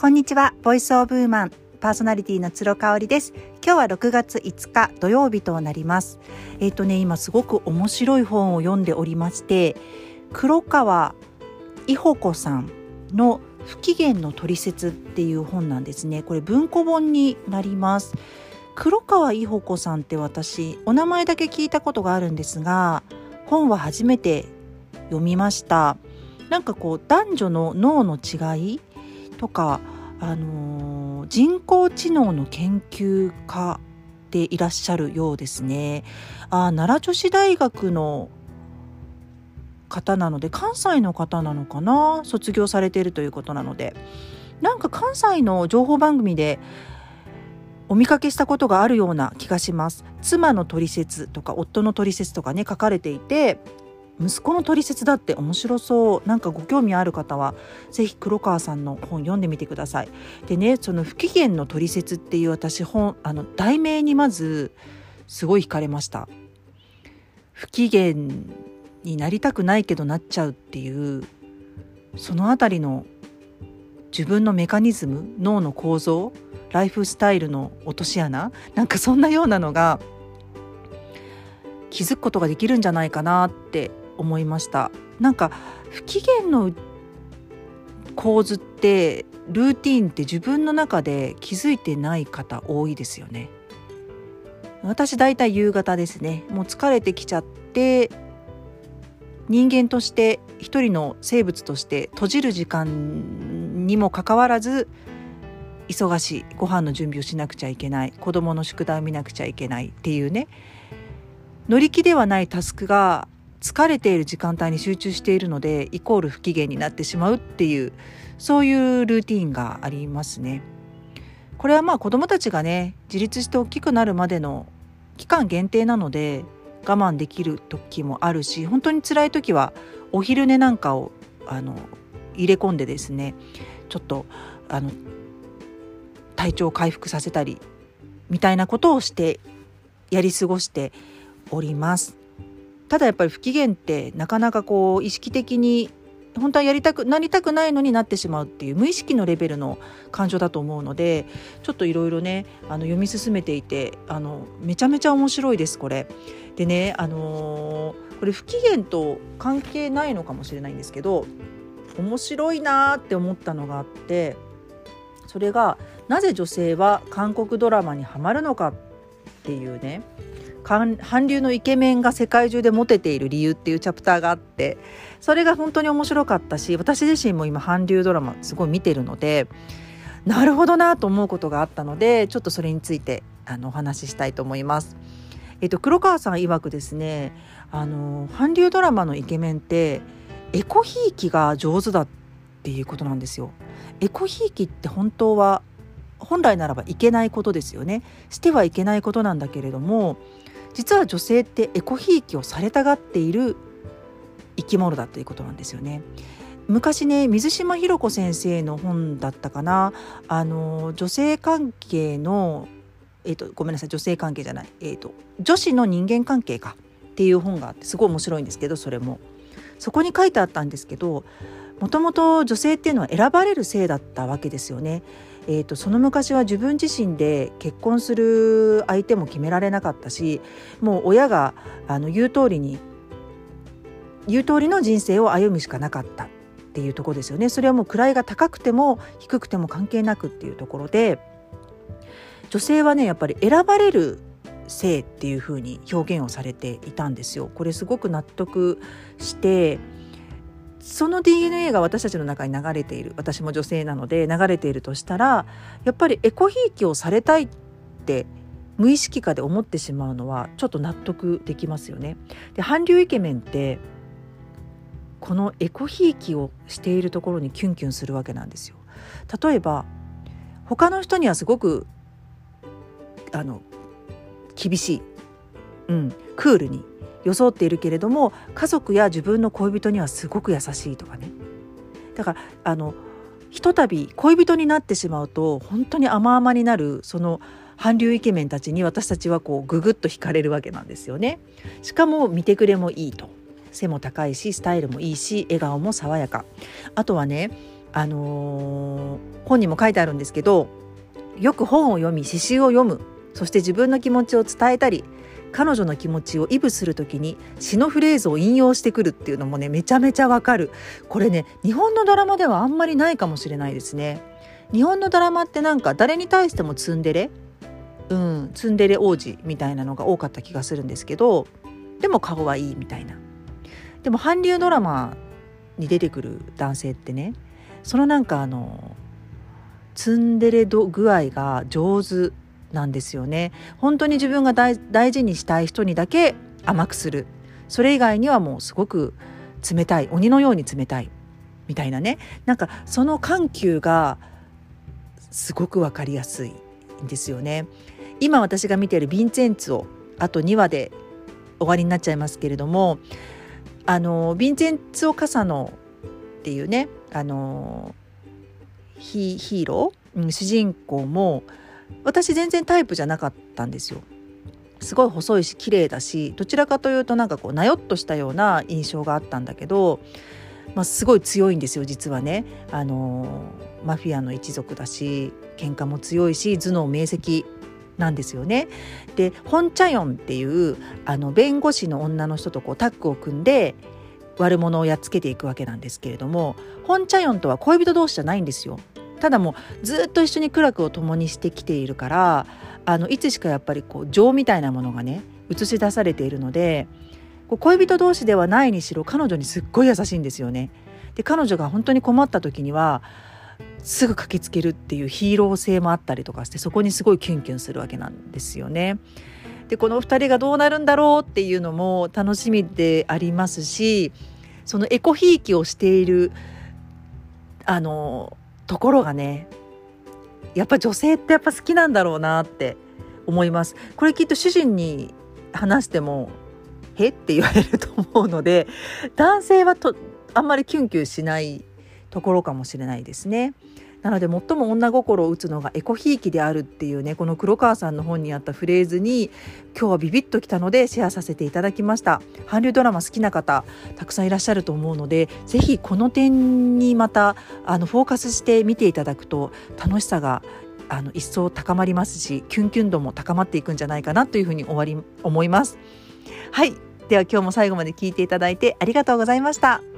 こんにちは、ボイスオブウーマンパーソナリティの鶴香織です。今日は6月5日土曜日となります。えっ、ー、とね、今すごく面白い本を読んでおりまして、黒川伊保子さんの不機嫌の取説っていう本なんですね。これ文庫本になります。黒川伊保子さんって私お名前だけ聞いたことがあるんですが本は初めて読みましたなんかこう男女の脳の違いとか、あのー、人工知能の研究家でいらっしゃるようですね。あ奈良女子大学の方なので関西の方なのかな？卒業されているということなので。なんか関西の情報番組でお見かけしたことがあるような気がします。妻の取説とか夫の取説とかね書かれていて息子の取説だって面白そうなんかご興味ある方は是非黒川さんの本読んでみてください。でねその不機嫌の取説っていう私本あの題名にまずすごい惹かれました。不機嫌になりたくないけどなっちゃうっていうその辺りの自分のメカニズム脳の構造ライフスタイルの落とし穴なんかそんなようなのが気づくことができるんじゃないかなって思いました。なんか不機嫌の構図ってルーティンって自分の中で気づいてない方多いですよね。私だいたい夕方ですね。もう疲れてきちゃって人間として一人の生物として閉じる時間にもかかわらず忙しい。ご飯の準備をしなくちゃいけない。子供の宿題を見なくちゃいけないっていうね。乗り気ではないタスクが疲れている時間帯に集中しているのでイコール不機嫌になってしまうっていうそういうルーティンがありますね。これはまあ子どもたちがね自立して大きくなるまでの期間限定なので我慢できる時もあるし本当に辛い時はお昼寝なんかをあの入れ込んでですねちょっとあの体調を回復させたりみたいなことをしてやり過ごしております。ただやっぱり不機嫌ってなかなかこう意識的に本当はやりたくなりたくないのになってしまうっていう無意識のレベルの感情だと思うのでちょっといろいろねあの読み進めていてあのめちゃめちゃ面白いですこれ。でねあのー、これ不機嫌と関係ないのかもしれないんですけど面白いなって思ったのがあってそれがなぜ女性は韓国ドラマにはまるのかっていうね韓流のイケメンが世界中でモテている理由っていうチャプターがあってそれが本当に面白かったし私自身も今韓流ドラマすごい見てるのでなるほどなと思うことがあったのでちょっとそれについてあのお話ししたいと思います。えっと、黒川さん曰くですねあの韓流ドラマのイケメンってエコひいきが上手だっていうことなんですよ。エコひいきって本当は本来ならばいけないことですよねしてはいけないことなんだけれども実は女性ってエコひいきをされたがっている生き物だということなんですよね。昔ね水島ひ子先生の本だったかなあの女性関係のえーと、ごめんなさい女性関係じゃない、えーと、女子の人間関係かっていう本があってすごい面白いんですけどそれもそこに書いてあったんですけどもともと女性っていうのは選ばれる性だったわけですよね。えーと、その昔は自分自身で結婚する相手も決められなかったしもう親があの言う通りに言う通りの人生を歩むしかなかったっていうとこですよねそれはもう位が高くても低くても関係なくっていうところで女性はねやっぱり選ばれる性っていう風に表現をされていたんですよ。これすごく納得してその DNA が私たちの中に流れている私も女性なので流れているとしたらやっぱりエコひいきをされたいって無意識化で思ってしまうのはちょっと納得できますよね。で韓流イケメンってこのエコひいきをしているところにキュンキュンするわけなんですよ。例えば他の人にはすごくあの厳しい、うん、クールに装っているけれども家族や自分の恋人にはすごく優しいとかね。だからあのひとたび恋人になってしまうと本当に甘々になるその韓流イケメンたちに私たちはこうググッと惹かれるわけなんですよね。しかも見てくれもいいと。背も高いしスタイルもいいし笑顔も爽やか。あとはねあのー、本にも書いてあるんですけどよく本を読み詩集を読む。そして自分の気持ちを伝えたり彼女の気持ちをイブする時に詩のフレーズを引用してくるっていうのもねめちゃめちゃわかる。これね日本のドラマではあんまりないかもしれないですね。日本のドラマってなんか誰に対してもツンデレ？うんツンデレ王子みたいなのが多かった気がするんですけどでも顔はいいみたいな。でも韓流ドラマに出てくる男性ってねそのなんかあのツンデレ度具合が上手なんですよね。本当に自分が大事にしたい人にだけ甘くする。それ以外にはもうすごく冷たい。鬼のように冷たい。みたいなね。なんかその緩急がすごく分かりやすいんですよね。今私が見ているヴィンチェンツォあと2話で終わりになっちゃいますけれどもあのヴィンチェンツォ・カサノっていうねあのヒーロー、うん、主人公も私全然タイプじゃなかったんですよ。すごい細いし綺麗だしどちらかというとなんかこうなよっとしたような印象があったんだけど、まあ、すごい強いんですよ実はね。あのマフィアの一族だし喧嘩も強いし頭脳明晰なんですよね。でホン・チャヨンっていうあの弁護士の女の人とこうタッグを組んで悪者をやっつけていくわけなんですけれどもホン・チャヨンとは恋人同士じゃないんですよ。ただもうずっと一緒に苦楽を共にしてきているからあのいつしかやっぱりこう情みたいなものがね映し出されているのでこう恋人同士ではないにしろ彼女にすっごい優しいんですよね。で彼女が本当に困った時にはすぐ駆けつけるっていうヒーロー性もあったりとかしてそこにすごいキュンキュンするわけなんですよね。でこの2人がどうなるんだろうっていうのも楽しみでありますしそのエコひいきをしているあのところがねやっぱ女性ってやっぱ好きなんだろうなって思います。これきっと主人に話しても「へ?」って言われると思うので男性はとあんまりキュンキュンしないところかもしれないですね。なので最も女心を打つのがエコひいきであるっていうねこの黒川さんの本にあったフレーズに今日はビビッときたのでシェアさせていただきました。韓流ドラマ好きな方たくさんいらっしゃると思うのでぜひこの点にまたあのフォーカスして見ていただくと楽しさがあの一層高まりますしキュンキュン度も高まっていくんじゃないかなというふうに終わり思います。はい。では今日も最後まで聞いていただいてありがとうございました。